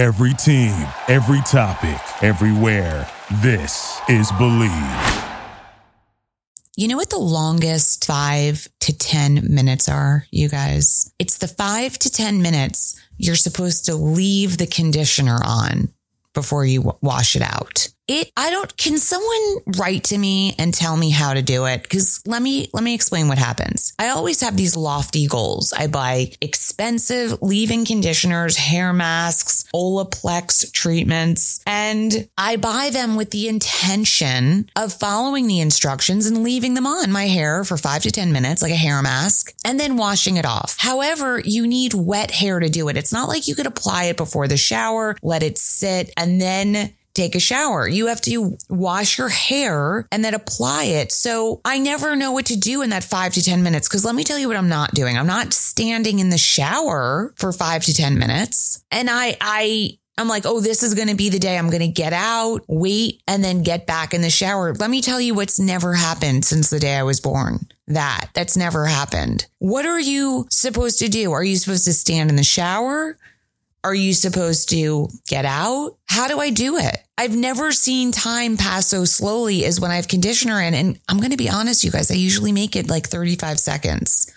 Every team, every topic, everywhere. This is Believe. You know what the longest five to 10 minutes are, you guys? It's the five to 10 minutes you're supposed to leave the conditioner on before you wash it out. It, I don't, can someone write to me and tell me how to do it? Cause let me, let me explain what happens. I always have these lofty goals. I buy expensive leave-in conditioners, hair masks, Olaplex treatments, and I buy them with the intention of following the instructions and leaving them on my hair for five to 10 minutes, like a hair mask, and then washing it off. However, you need wet hair to do it. It's not like you could apply it before the shower, let it sit, and then take a shower. You have to wash your hair and then apply it. So I never know what to do in that five to 10 minutes. Cause let me tell you what I'm not doing. I'm not standing in the shower for five to 10 minutes. And I, I, I'm like, oh, this is going to be the day I'm going to get out, wait, and then get back in the shower. Let me tell you what's never happened since the day I was born. That, that's never happened. What are you supposed to do? Are you supposed to stand in the shower? Are you supposed to get out? How do I do it? I've never seen time pass so slowly as when I have conditioner in. And I'm going to be honest, you guys, I usually make it like 35 seconds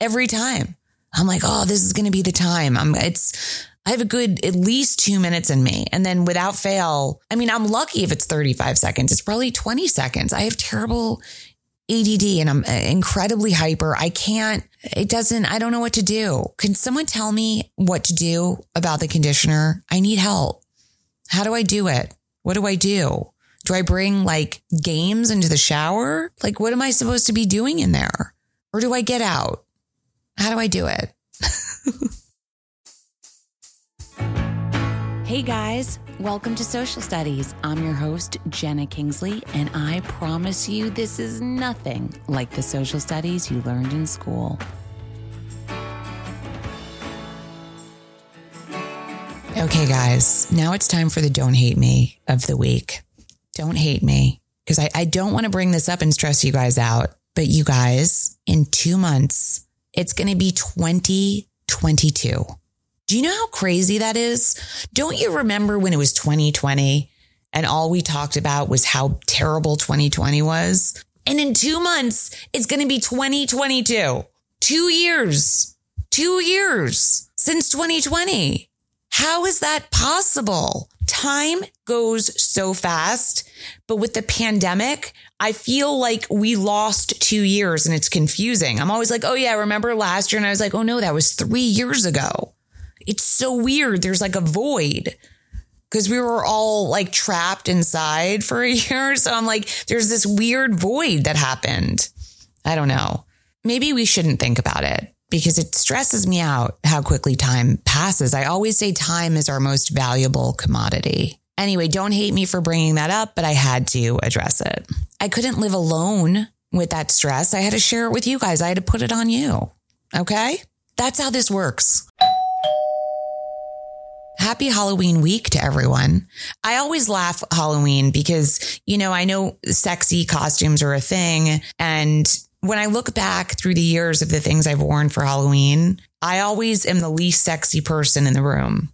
every time. I'm like, oh, this is going to be the time. I'm, it's, I have a good at least two minutes in me. And then without fail, I mean, I'm lucky if it's 35 seconds. It's probably 20 seconds. I have terrible ADD and I'm uh, incredibly hyper. I can't, it doesn't, I don't know what to do. Can someone tell me what to do about the conditioner? I need help. How do I do it? What do I do? Do I bring like games into the shower? Like, what am I supposed to be doing in there? Or do I get out? How do I do it? Hey guys, welcome to Social Studies. I'm your host, Jena Kingsley, and I promise you this is nothing like the social studies you learned in school. Okay, guys, now it's time for the Don't Hate Me of the week. Don't hate me, because I, I don't want to bring this up and stress you guys out. But you guys, in two months, it's going to be 2022. Do you know how crazy that is? Don't you remember when it was 2020 and all we talked about was how terrible 2020 was? And in two months, it's going to be 2022. Two years, two years since 2020. How is that possible? Time goes so fast, but with the pandemic, I feel like we lost two years and it's confusing. I'm always like, oh yeah, remember last year? And I was like, oh no, that was three years ago it's so weird. There's like a void because we were all like trapped inside for a year. So I'm like, there's this weird void that happened. I don't know. Maybe we shouldn't think about it because it stresses me out how quickly time passes. I always say time is our most valuable commodity. Anyway, don't hate me for bringing that up, but I had to address it. I couldn't live alone with that stress. I had to share it with you guys. I had to put it on you. Okay? That's how this works. Happy Halloween week to everyone. I always laugh Halloween because, you know, I know sexy costumes are a thing. And when I look back through the years of the things I've worn for Halloween, I always am the least sexy person in the room.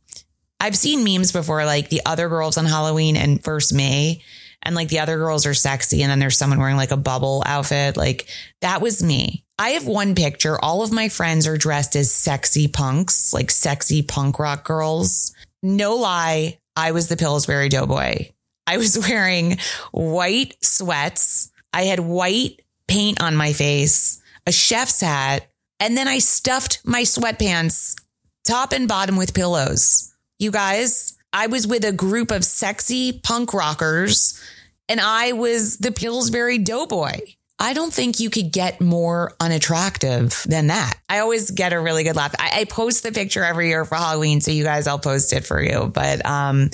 I've seen memes before, like the other girls on Halloween and first May, and like the other girls are sexy. And then there's someone wearing like a bubble outfit. Like that was me. I have one picture. All of my friends are dressed as sexy punks, like sexy punk rock girls. No lie, I was the Pillsbury Doughboy. I was wearing white sweats. I had white paint on my face, a chef's hat, and then I stuffed my sweatpants top and bottom with pillows. You guys, I was with a group of sexy punk rockers and I was the Pillsbury Doughboy. I don't think you could get more unattractive than that. I always get a really good laugh. I, I, post the picture every year for Halloween. So you guys, I'll post it for you. But, um,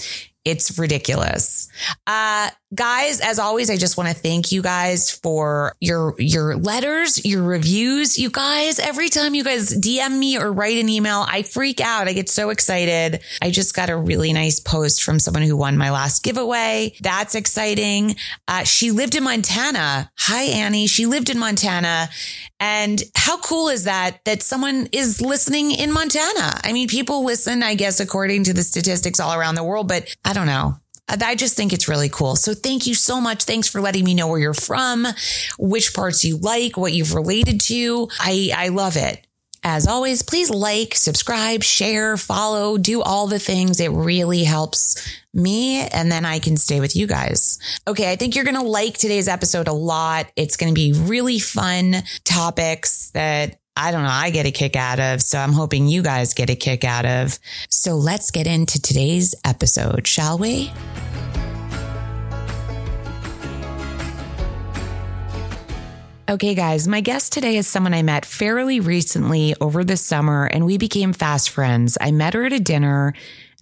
It's ridiculous. Uh, guys, as always, I just want to thank you guys for your your letters, your reviews. You guys, every time you guys DM me or write an email, I freak out. I get so excited. I just got a really nice post from someone who won my last giveaway. That's exciting. Uh, she lived in Montana. Hi, Annie. She lived in Montana. And how cool is that that someone is listening in Montana? I mean, people listen, I guess, according to the statistics all around the world, but I don't know. I just think it's really cool. So thank you so much. Thanks for letting me know where you're from, which parts you like, what you've related to. I, I love it. As always, please like, subscribe, share, follow, do all the things. It really helps me and then I can stay with you guys. Okay. I think you're going to like today's episode a lot. It's going to be really fun topics that I don't know, I get a kick out of. So I'm hoping you guys get a kick out of. So let's get into today's episode, shall we? Okay, guys, my guest today is someone I met fairly recently over the summer and we became fast friends. I met her at a dinner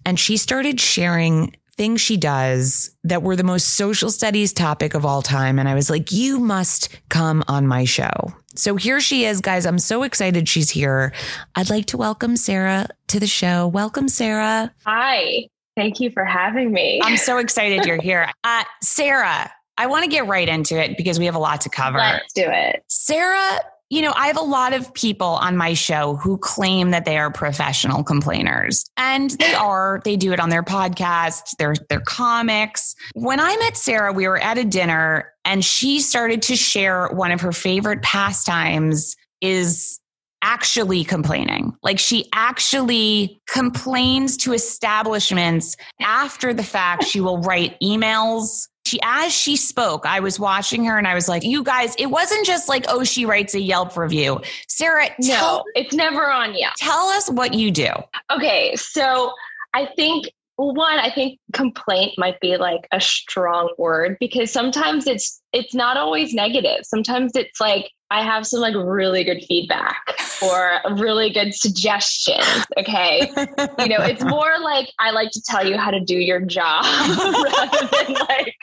and she started sharing things she does that were the most social studies topic of all time. And I was like, you must come on my show. So here she is, guys. I'm so excited she's here. I'd like to welcome Sarah to the show. Welcome, Sarah. Hi. Thank you for having me. I'm so excited you're here. Uh, Sarah, I want to get right into it because we have a lot to cover. Let's do it. Sarah you know, I have a lot of people on my show who claim that they are professional complainers. And they are. They do it on their podcasts, their their comics. When I met Sarah, we were at a dinner and she started to share one of her favorite pastimes is actually complaining. Like she actually complains to establishments after the fact. She will write emails she as she spoke i was watching her and i was like you guys it wasn't just like oh she writes a yelp review. Sarah tell, no it's never on yelp. Tell us what you do. Okay so i think one i think complaint might be like a strong word because sometimes it's it's not always negative. Sometimes it's like i have some like really good feedback or really good suggestions okay? You know it's more like i like to tell you how to do your job rather than like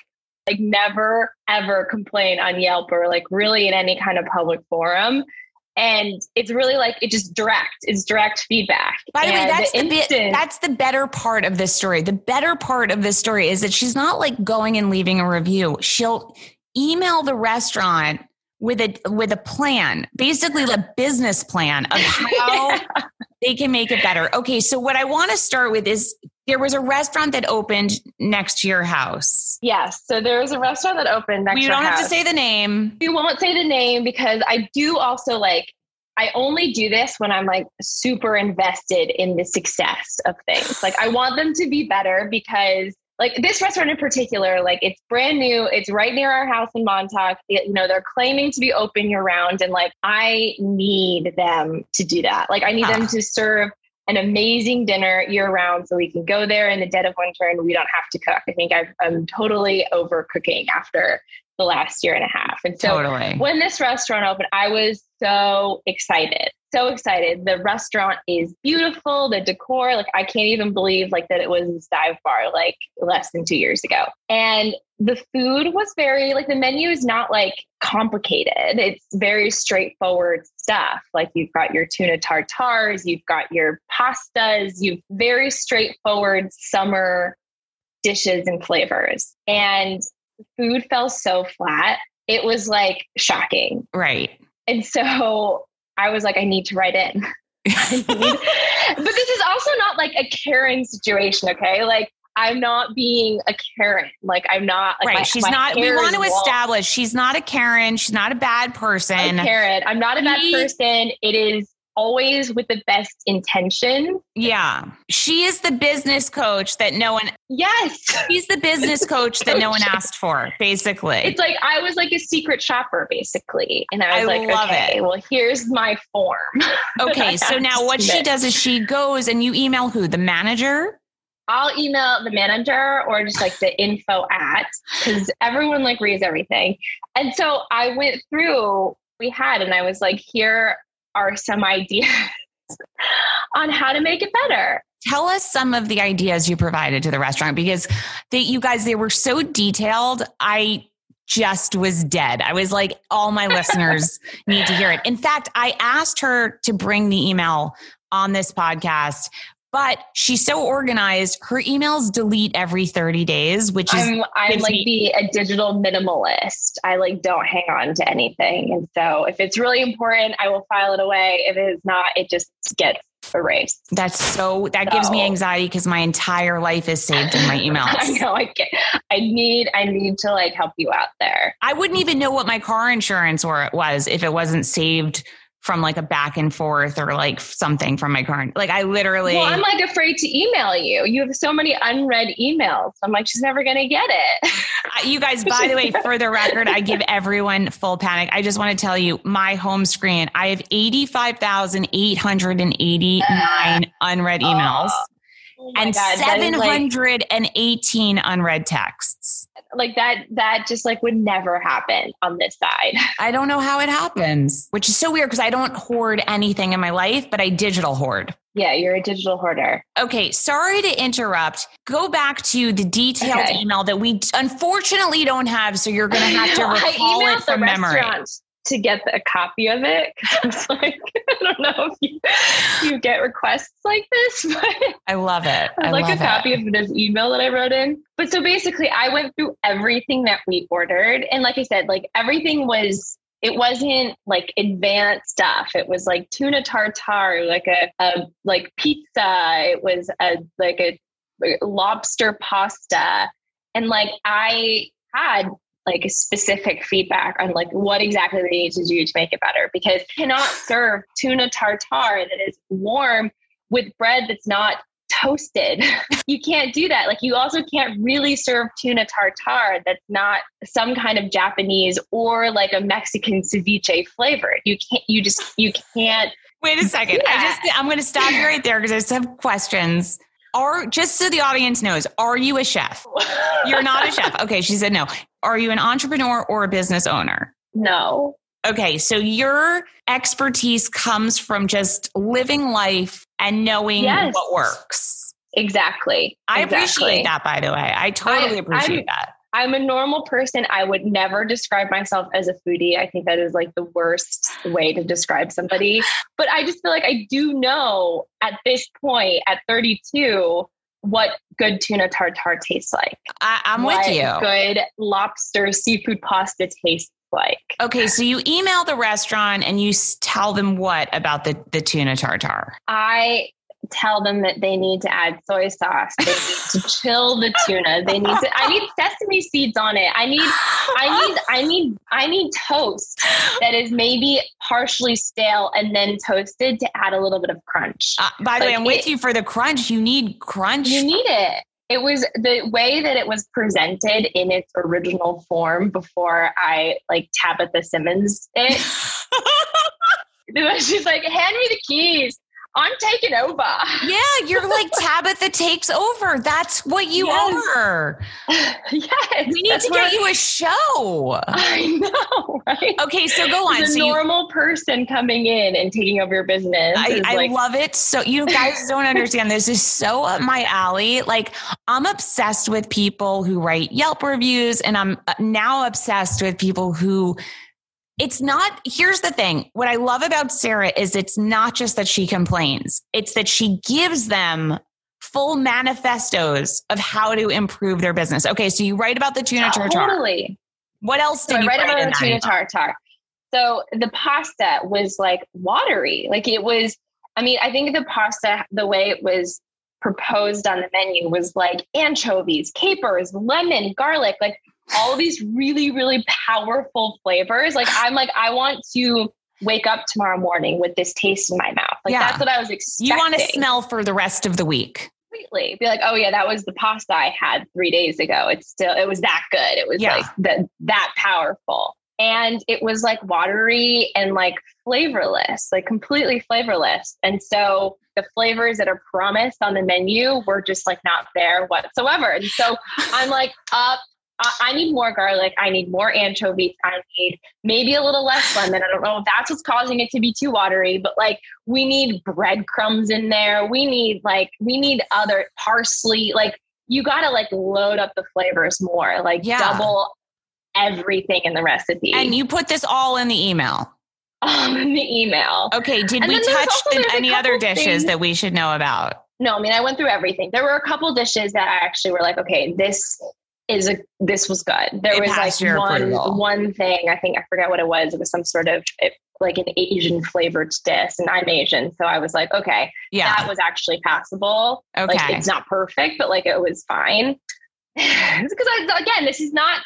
like never ever complain on Yelp or like really in any kind of public forum. And it's really like it just direct. It's direct feedback. By the way, that's the, the instant- bit, that's the better part of this story. The better part of this story is that she's not like going and leaving a review. She'll email the restaurant with a with a plan, basically a business plan of how yeah. they can make it better. Okay, so what I want to start with is there was a restaurant that opened next to your house. Yes. So there was a restaurant that opened next you to You don't have house. to say the name. You won't say the name because I do also like I only do this when I'm like super invested in the success of things. Like I want them to be better because like this restaurant in particular, like it's brand new. It's right near our house in Montauk. It, you know, they're claiming to be open year round. And like, I need them to do that. Like, I need huh. them to serve an amazing dinner year round so we can go there in the dead of winter and we don't have to cook. I think i am totally over cooking after the last year and a half. And so totally. when this restaurant opened, I was so excited. So excited. The restaurant is beautiful. The decor, like I can't even believe like that it was a dive bar like less than two years ago. And the food was very like the menu is not like complicated. It's very straightforward stuff. Like you've got your tuna tartars, you've got your pastas, you've very straightforward summer dishes and flavors. And food fell so flat. It was like shocking. Right. And so I was like, I need to write in. but this is also not like a caring situation, okay? Like I'm not being a Karen. Like I'm not. Like right. My, she's my not. We want to establish she's not a Karen. She's not a bad person. A Karen. I'm not a bad person. It is always with the best intention. Yeah. She is the business coach that no one Yes. She's the business coach that no one asked for, basically. It's like I was like a secret shopper basically. And I was I like, okay, it. well, here's my form. Okay. so now what she does is she goes and you email who? The manager? I'll email the manager or just like the info at because everyone like reads everything. And so I went through we had and I was like, here are some ideas on how to make it better. tell us some of the ideas you provided to the restaurant because they, you guys, they were so detailed. I just was dead. I was like, all my listeners need to hear it. In fact, I asked her to bring the email on this podcast, but she's so organized. Her emails delete every 30 days, which is I'm, I'm like me- be a digital minimalist. I like don't hang on to anything. And so if it's really important, I will file it away. If it is not, it just gets erased. that's so that gives me anxiety because my entire life is saved in my I emails. know I get I need I need to like help you out there. I wouldn't even know what my car insurance or it was if it wasn't saved from like a back and forth or like something from my current. Like I literally Well, I'm like afraid to email you. You have so many unread emails. I'm like, she's never gonna get it. You guys, by the way, for the record, I give everyone full panic. I just want to tell you my home screen, I have 85,889 unread oh. emails Oh and God, that is, like- 718 unread texts. Like that that just like would never happen on this side. I don't know how it happens, which is so weird because I don't hoard anything in my life, but I digital hoard. Yeah, you're a digital hoarder. Okay, sorry to interrupt. Go back to the detailed Okay. email that we unfortunately don't have, so you're going to have to I recall emailed it from the memory. restaurant to get a copy of it. I was like, I don't know if you, you get requests like this, but I love it. I like a it. copy of this email that I wrote in. But so basically, I went through everything that we ordered. And like I said, like everything was, it wasn't like advanced stuff. It was like tuna tartare, like a, a like pizza. It was a like a lobster pasta. And like I had like specific feedback on like what exactly they need to do to make it better because you cannot serve tuna tartare that is warm with bread that's not toasted. you can't do that. Like you also can't really serve tuna tartare that's not some kind of Japanese or like a Mexican ceviche flavor. You can't you just you can't Wait a second. I just I'm going to stop you right there because I just have questions. Are just so the audience knows, are you a chef? You're not a chef. Okay, she said no. Are you an entrepreneur or a business owner? no. Okay, so your expertise comes from just living life and knowing Yes. what works. Exactly. I Exactly. appreciate that, by the way. I totally I- appreciate I'm- that. I'm a normal person. I would never describe myself as a foodie. I think that is like the worst way to describe somebody. But I just feel like I do know at this point, at 32, what good tuna tartare tastes like. I, I'm what with you. What good lobster seafood pasta tastes like. Okay, so you email the restaurant and you tell them what about the, the tuna tartare? I tell them that they need to add soy sauce. They need to chill the tuna. They need to. I need sesame seeds on it. I need. I need. I need. I need toast that is maybe partially stale and then toasted to add a little bit of crunch. Uh, by the way, I'm with you for the crunch. You need crunch. You need it. It was the way that it was presented in its original form before I like Tabitha Simmons it. She's like, hand me the keys. I'm taking over. yeah, you're like Tabatha takes over. That's what you Yes. are. yes. We need to get you a show. I know, right? Okay, so go on. A So you, normal person coming in and taking over your business. I, I like, love it. So you guys don't understand. This is so up my alley. Like I'm obsessed with people who write Yelp reviews, and I'm uh, now obsessed with people who. It's not. Here's the thing. What I love about Sarah is it's not just that she complains. It's that she gives them full manifestos of how to improve their business. Okay, so you write about the tuna tartare. totally. What else did I you read write about the tuna email? tartare. So the pasta was like watery. Like it was, I mean, I think the pasta, the way it was proposed on the menu was like anchovies, capers, lemon, garlic, like all these really, really powerful flavors. Like I'm like, I want to wake up tomorrow morning with this taste in my mouth. Like Yeah. that's what I was expecting. You want to smell for the rest of the week. completely be like, oh yeah, that was the pasta I had three days ago. It's still it was that good. It was Yeah. like that that powerful. And it was like watery and like flavorless, like completely flavorless. And so the flavors that are promised on the menu were just like not there whatsoever. And so I'm like up, I, need more garlic. I need more anchovies. I need maybe a little less lemon. I don't know if that's what's causing it to be too watery, but like we need breadcrumbs in there. We need like, we need other parsley. Like you got to like load up the flavors more, like Yeah. double everything in the recipe. And you put this all in the email. um, in the email. Okay. Did And we touch also- any other dishes things- that we should know about? No, I mean, I went through everything. There were a couple dishes that I actually were like, okay, this is a this was good. There It was like one approval. one thing. I think I forgot what it was. It was some sort of it, like an Asian flavored dish, and I'm Asian, so I was like, okay, Yeah. that was actually passable. Okay. Like it's not perfect, but like it was fine. because again, this is not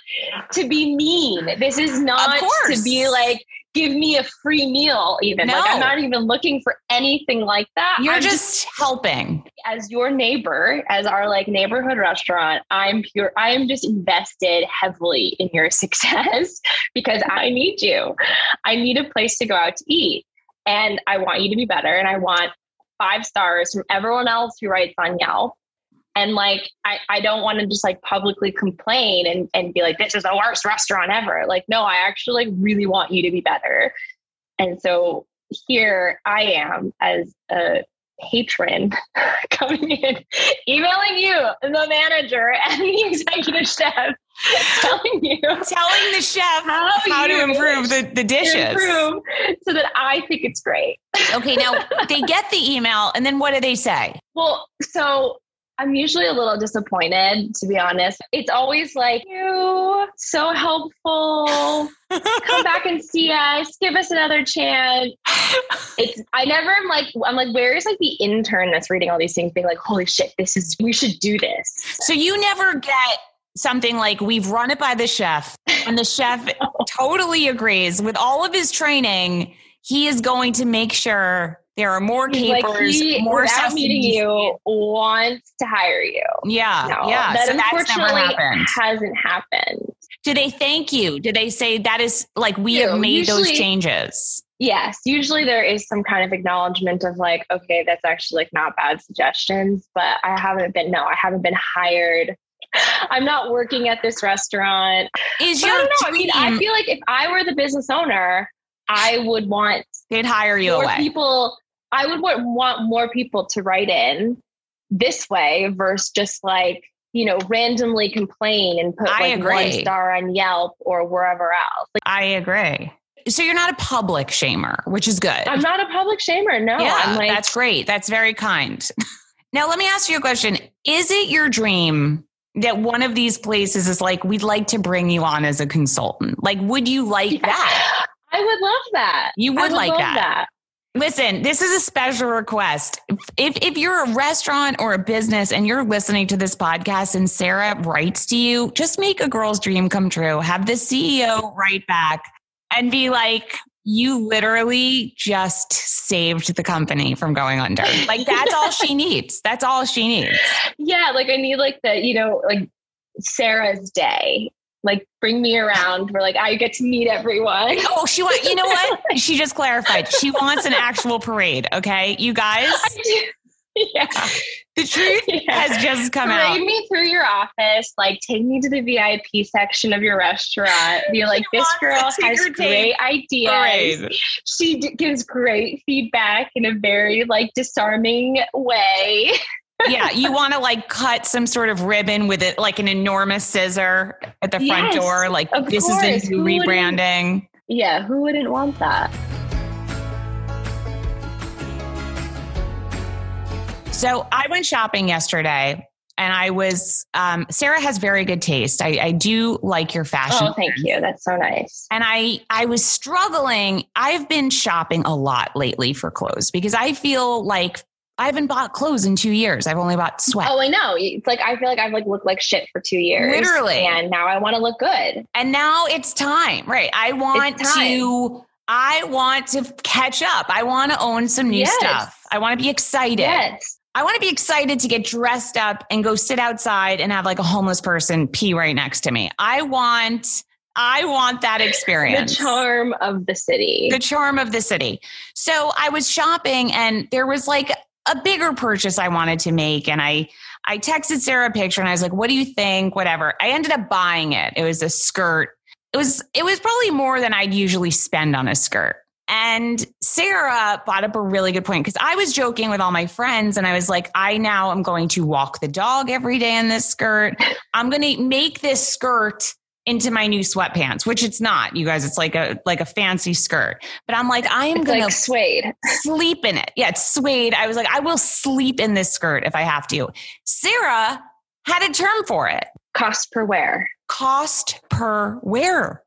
to be mean. This is not to be like give me a free meal. Even like I'm not even looking for anything like that. You're I'm just helping. as your neighbor, as our like neighborhood restaurant, I'm pure. I am just invested heavily in your success because I need you. I need a place to go out to eat, and I want you to be better. And I want five stars from everyone else who writes on Yelp. And like, I, I don't want to just like publicly complain and, and be like, this is the worst restaurant ever. Like, no, I actually like really want you to be better. And so here I am as a patron coming in, emailing you, the manager and the executive chef, telling you Telling the chef How how, to improve the, the dishes. improve so that I think it's great. Okay, now they get the email, and then what do they say? Well, so I'm usually a little disappointed, to be honest. It's always like, you so helpful. Come back and see us. Give us another chance. It's I never am like I'm like, where is like the intern that's reading all these things being like, holy shit, this is we should do this. So you never get something like we've run it by the chef, and the chef totally agrees with all of his training. He is going to make sure there are more He's like capers, he more without meeting you wants to hire you. Yeah, No, yeah. that so that's never unfortunately happened. hasn't happened. Do they thank you? Do they say that is like we have made those changes? Yes, usually there is some kind of acknowledgement of like, okay, that's actually like not bad suggestions, but I haven't been, no, I haven't been hired. I'm not working at this restaurant. Is But I don't know. I mean, I feel like if I were the business owner, I would want they'd hire you more away? people, I would want, more people to write in this way versus just like, you know, randomly complain and put like one star on Yelp or wherever else. Like, I agree. So you're not a public shamer, which is good. I'm not a public shamer. No, yeah, I'm like, that's great. That's very kind. now, let me ask you a question. Is it your dream that one of these places is like, we'd like to bring you on as a consultant? Like, would you like Yeah. that? I would love that. You I would like love that. Listen, this is a special request. If if you're a restaurant or a business and you're listening to this podcast and Sarah writes to you, just make a girl's dream come true. Have the CEO write back and be like, you literally just saved the company from going under. Like that's all she needs. That's all she needs. Yeah, like I need like the, you know, like Sarah's day. Like bring me around where like I get to meet everyone. Oh, she want you know what? She just clarified. She wants an actual parade. Okay. You guys, yeah. the truth yeah. has just come Parade out. me through your office, like take me to the VIP section of your restaurant. Be like, this girl has great ideas. Parade. She d- gives great feedback in a very like disarming way. yeah, you want to like cut some sort of ribbon with it, like an enormous scissor at the front Yes, door. Like this course. is the new Who rebranding. Yeah, who wouldn't want that? So I went shopping yesterday, and I was. Um, Sarah has very good taste. I, I do like your fashion. Oh, thank you. That's so nice. And I, I was struggling. I've been shopping a lot lately for clothes because I feel like I haven't bought clothes in two years. I've only bought sweat. Oh, I know. It's like I feel like I've like looked like shit for two years. Literally. And now I want to look good. And now it's time, right? I want to I want to catch up. I want to own some new Yes. stuff. I want to be excited. Yes. I want to be excited to get dressed up and go sit outside and have like a homeless person pee right next to me. I want I want that experience. The charm of the city. the charm of the city. So I was shopping and there was like a bigger purchase I wanted to make. And I, I texted Sarah a picture and I was like, what do you think? Whatever. I ended up buying it. It was a skirt. It was, it was probably more than I'd usually spend on a skirt. And Sarah brought up a really good point because I was joking with all my friends and I was like, I now am going to walk the dog every day in this skirt. I'm going to make this skirt into my new sweatpants, which it's not, you guys. It's like a like a fancy skirt. But I'm like, I am It's gonna like suede. sleep in it. Yeah, it's suede. I was like, I will sleep in this skirt if I have to. Sarah had a term for it. Cost per wear. Cost per wear.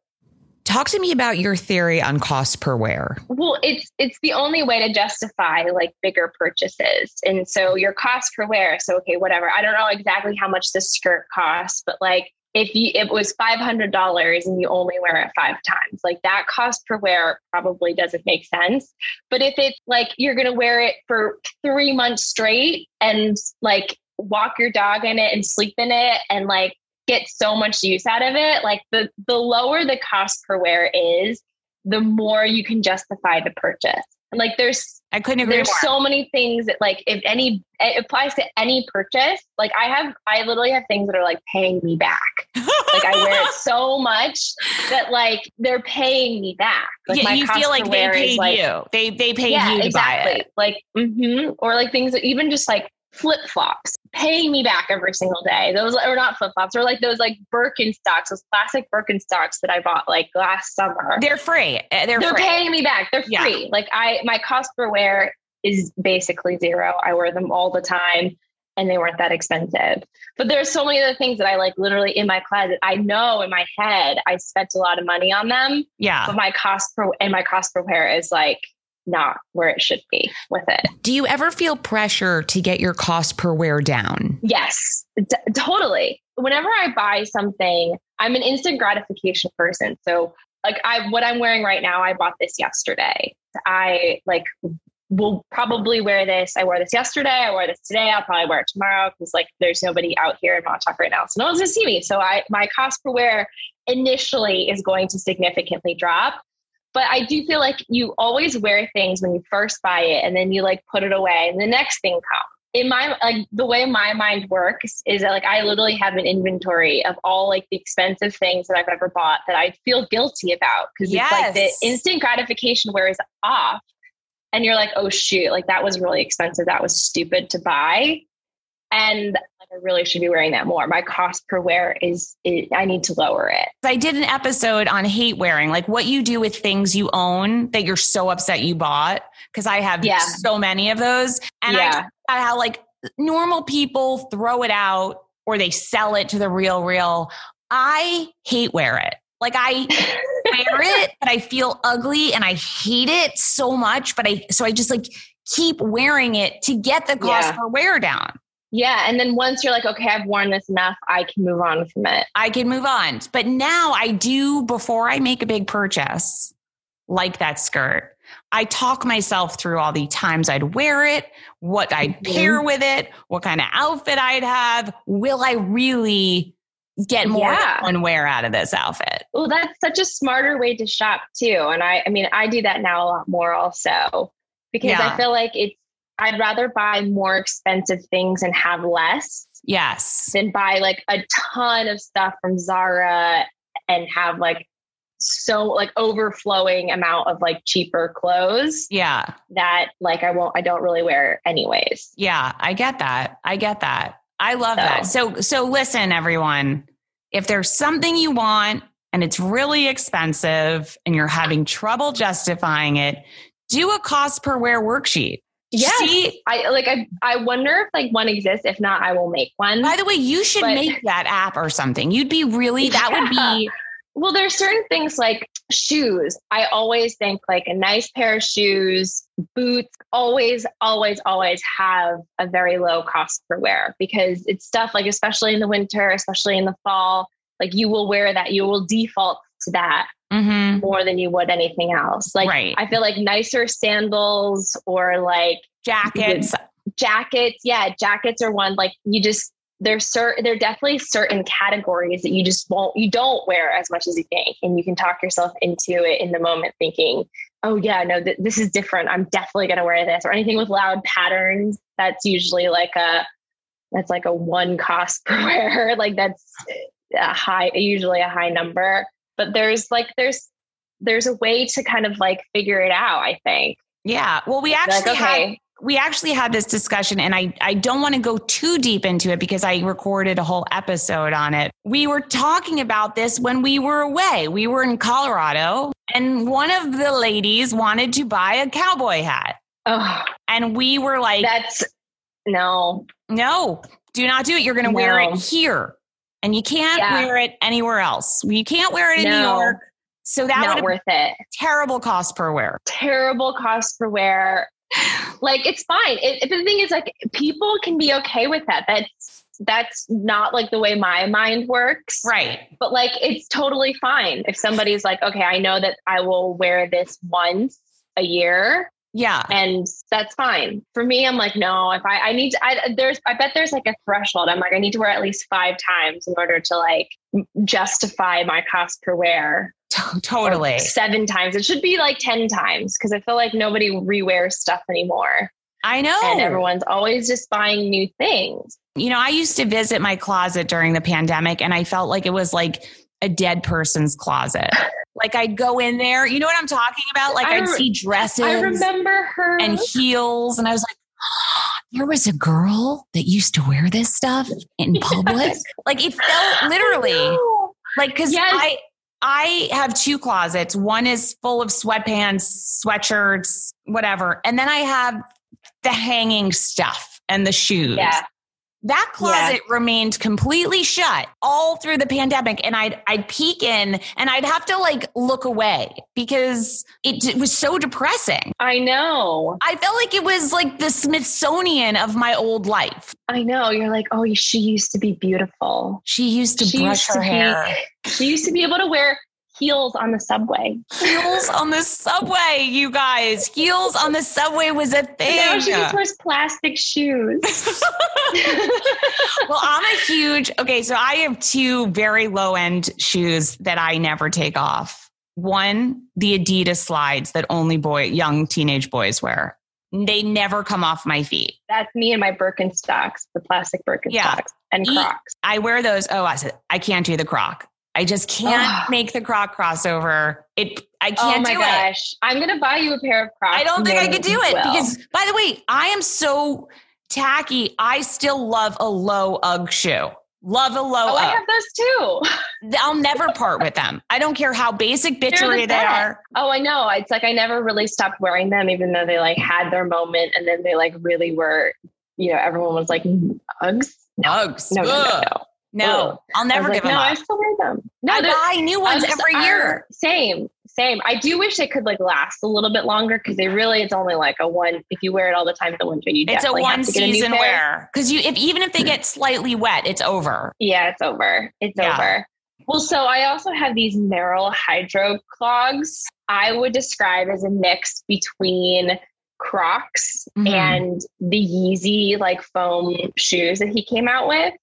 Talk to me about your theory on cost per wear. Well, it's it's the only way to justify like bigger purchases. And so your cost per wear. So okay, whatever. I don't know exactly how much this skirt costs, but like if you it was five hundred dollars and you only wear it five times, like that cost per wear probably doesn't make sense. But if it's like you're gonna wear it for three months straight and like walk your dog in it and sleep in it and like get so much use out of it, like the the lower the cost per wear is, the more you can justify the purchase. Like there's I couldn't agree there's more. so many things that like if any it applies to any purchase. Like I have I literally have things that are like paying me back. Like I wear it so much that like they're paying me back. Like yeah, my you feel like they is, paid like- you. They they paid yeah, you to exactly. buy it. Like, hmm or like things that even just like flip flops, paying me back every single day. Those or not flip flops, or like those like Birkenstocks, those classic Birkenstocks that I bought like last summer. They're free. Uh, They're, They're free. paying me back. They're Yeah. free. Like I, my cost per wear is basically zero. I wear them all the time. And they weren't that expensive. But there's so many other things that I like literally in my closet. I know in my head I spent a lot of money on them, yeah. but my cost per and my cost per wear is like not where it should be with it. Do you ever feel pressure to get your cost per wear down? Yes, d- totally. Whenever I buy something, I'm an instant gratification person. So, like, I what I'm wearing right now, I bought this yesterday. I like will probably wear this. I wore this yesterday. I wore this today. I'll probably wear it tomorrow because like there's nobody out here in Montauk right now, so no one's gonna see me. So I my cost per wear initially is going to significantly drop. But I do feel like you always wear things when you first buy it and then you like put it away and the next thing comes. In my like the way my mind works is that like I literally have an inventory of all like the expensive things that I've ever bought that I feel guilty about because it's like the instant gratification wears off and you're like, oh shoot, like that was really expensive. That was stupid to buy. And I really should be wearing that more. My cost per wear is, is I need to lower it. I did an episode on hate wearing, like what you do with things you own that you're so upset you bought. Cause I have Yeah. so many of those. And I Yeah. talked about how like normal people throw it out or they sell it to the real, real. I hate wear it. Like I wear it, but I feel ugly and I hate it so much. But I, so I just like keep wearing it to get the cost Yeah. per wear down. Yeah. And then once you're like, okay, I've worn this enough, I can move on from it. I can move on. But now I do before I make a big purchase, like that skirt. I talk myself through all the times I'd wear it, what I'd Mhm. pair with it, what kind of outfit I'd have. Will I really get more Yeah. one wear out of this outfit? Well, that's such a smarter way to shop too. And I, I mean, I do that now a lot more also because Yeah. I feel like it's, I'd rather buy more expensive things and have less Yes. than buy like a ton of stuff from Zara and have like so like overflowing amount of like cheaper clothes Yeah. that like I won't I don't really wear anyways. Yeah. I get that. I get that. I love So- that. So, so listen, everyone, if there's something you want and it's really expensive and you're having trouble justifying it, do a cost per wear worksheet. Yeah. See, I like I I wonder if like one exists. If not, I will make one. by the way, you should But- make that app or something. You'd be really, that would be, Well, there's certain things like shoes. I always think like a nice pair of shoes, boots, always, always, always have a very low cost per wear because it's stuff like, especially in the winter, especially in the fall, like you will wear that, you will default to that Mhm. more than you would anything else. Like, Right. I feel like nicer sandals or like jackets. jackets. Yeah, jackets are one like you just, there's certain there are definitely certain categories that you just won't you don't wear as much as you think and you can talk yourself into it in the moment thinking oh yeah no th- this is different i'm definitely going to wear this or anything with loud patterns that's usually like a that's like a one cost per wear like that's a high usually a high number but there's like there's there's a way to kind of like figure it out i think yeah well we actually like, okay. had we actually had this discussion and I, I don't want to go too deep into it because I recorded a whole episode on it. We were talking about this when we were away. We were in Colorado and one of the ladies wanted to buy a cowboy hat. Oh, and we were like, That's no, no, do not do it. You're going to no. wear it here and you can't yeah. wear it anywhere else. You can't wear it in no. New York. So that not worth it. Terrible cost per wear. Terrible cost per wear like it's fine. It, the thing is, like people can be okay with that. That's that's not like the way my mind works. Right. But like it's totally fine if somebody's like, okay, I know that I will wear this once a year. Yeah. And that's fine. For me, I'm like, no, if I, I need to, I, there's, I bet there's like a threshold. I'm like, I need to wear at least five times in order to like justify my cost per wear. totally. Seven times. It should be like 10 times because I feel like nobody rewears stuff anymore. I know. And everyone's always just buying new things. You know, I used to visit my closet during the pandemic and I felt like it was like a dead person's closet. Like I'd go in there, you know what I'm talking about? Like I would see dresses. I remember her and heels, and I was like, oh, there was a girl that used to wear this stuff in public. Yes. Like it felt literally like because yes. I I have two closets. One is full of sweatpants, sweatshirts, whatever. And then I have the hanging stuff and the shoes. Yeah. That closet yeah. remained completely shut all through the pandemic. And I'd, I'd peek in and I'd have to like look away because it, it was so depressing. I know. I felt like it was like the Smithsonian of my old life. I know. You're like, oh, she used to be beautiful. She used to she brush used her to hair. Be, she used to be able to wear heels on the subway. Heels on the subway, you guys. Heels on the subway was a thing. Now she just wears plastic shoes. well, I'm a huge okay, so I have two very low end shoes that I never take off. One, the Adidas slides that only boy young teenage boys wear. They never come off my feet. That's me and my Birkenstocks, the plastic Birkenstocks yeah. and Crocs. I wear those. Oh, I said I can't do the Croc. I just can't make the Croc crossover. It I oh can't do that. oh my gosh. it. I'm gonna buy you a pair of Crocs. I don't think I could do it will. because by the way, I am so tacky. I still love a low UGG shoe. Love a low. Oh, UGG. I have those too. I'll never part with them. I don't care how basic bitchery the they are. Oh, I know. It's like I never really stopped wearing them, even though they like had their moment, and then they like really were. You know, everyone was like Uggs. No, Uggs. No, no, no, no. No, I'll never give like, them no, up. I still wear them. No, I buy new ones every year. Same, same. I do wish they could like last a little bit longer because they really it's only like a one. If you wear it all the time in the winter, you it's a one season wear because you if even if they get slightly wet, it's over. Yeah, it's over. It's yeah. over. Well, so I also have these Merrell Hydro clogs. I would describe as a mix between Crocs mm-hmm. and the Yeezy like foam shoes that he came out with.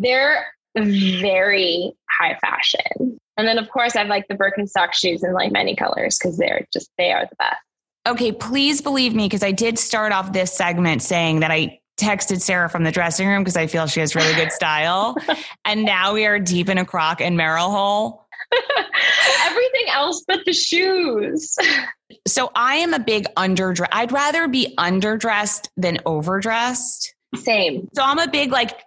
They're very high fashion. And then of course I have like the Birkenstock shoes in like many colors because they're just they are the best. Okay, please believe me because I did start off this segment saying that I texted Sarah from the dressing room because I feel she has really good style. and now we are deep in a Croc and Merrell hole. Everything else but the shoes. so I am a big underdress. I'd rather be underdressed than overdressed. Same. So I'm a big like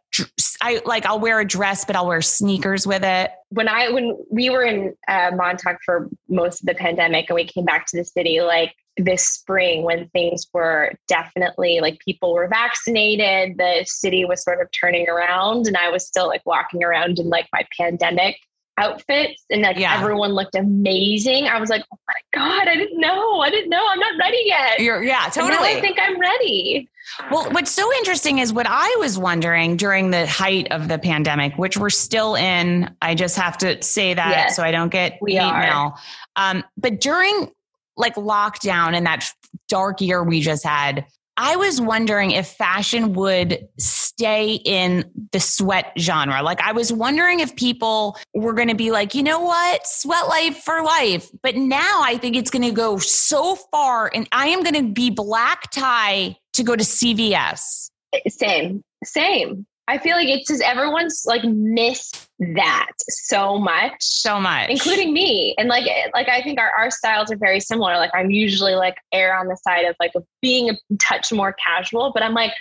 I like I'll wear a dress, but I'll wear sneakers with it. When I when we were in uh, Montauk for most of the pandemic, and we came back to the city, like this spring when things were definitely like people were vaccinated, the city was sort of turning around, and I was still like walking around in like my pandemic outfits and like yeah. everyone looked amazing. I was like, oh my God, I didn't know. I didn't know. I'm not ready yet. You're, yeah, totally. I think I'm ready. Well, what's so interesting is what I was wondering during the height of the pandemic, which we're still in. I just have to say that yes, so I don't get we are. Um, but during like lockdown and that dark year we just had, I was wondering if fashion would stay in the sweat genre. Like, I was wondering if people were going to be like, you know what, sweat life for life. But now I think it's going to go so far, and I am going to be black tie to go to CVS. Eh, same, same. I feel like it's just everyone's like missed that so much, so much, including me. And like, eh, like I think our, our styles are very similar. Like I'm usually like air on the side of like being a touch more casual, but I'm like,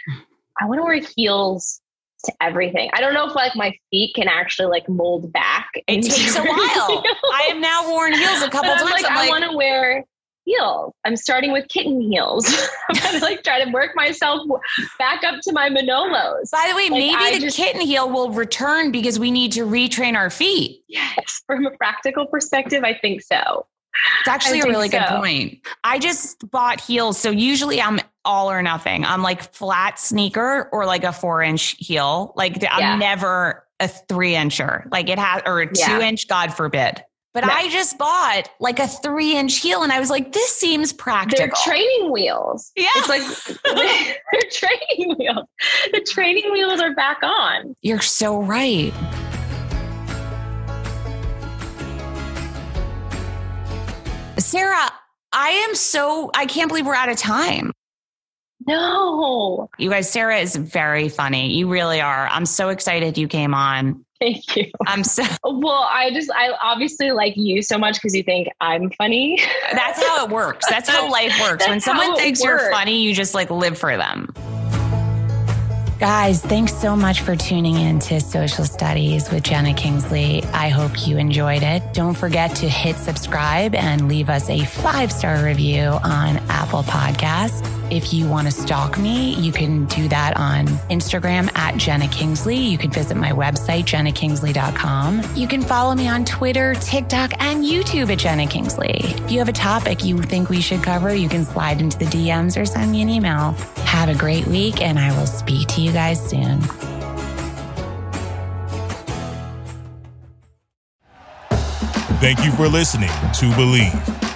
I want to wear heels to everything. I don't know if like my feet can actually like mold back. It takes a while. I have now worn heels a couple times. Like, I'm I like, want to wear heels. I'm starting with kitten heels. I'm gonna like try to work myself back up to my Manolos. By the way, like, maybe I the just, kitten heel will return because we need to retrain our feet. Yes, from a practical perspective, I think so. It's actually a really so. good point. I just bought heels. So usually I'm all or nothing. I'm like flat sneaker or like a four inch heel. Like I'm yeah. never a three incher. Like it has, or a two yeah. inch, God forbid. But no. I just bought like a three inch heel and I was like, this seems practical. They're training wheels. Yeah. It's like they're training wheels. The training wheels are back on. You're so right. Sarah, I am so, I can't believe we're out of time. No. You guys, Sarah is very funny. You really are. I'm so excited you came on. Thank you. I'm so well. I just I obviously like you so much because you think I'm funny. That's how it works. That's how life works. when someone thinks works. you're funny, you just like live for them. Guys, thanks so much for tuning in to Social Studies with Jena Kingsley. I hope you enjoyed it. Don't forget to hit subscribe and leave us a five star review on Apple Podcasts. If you want to stalk me, you can do that on Instagram at Jena Kingsley. You can visit my website, jenakingsley.com. You can follow me on Twitter, TikTok, and YouTube at Jena Kingsley. If you have a topic you think we should cover, you can slide into the DMs or send me an email. Have a great week, and I will speak to you guys soon. Thank you for listening to Bleav.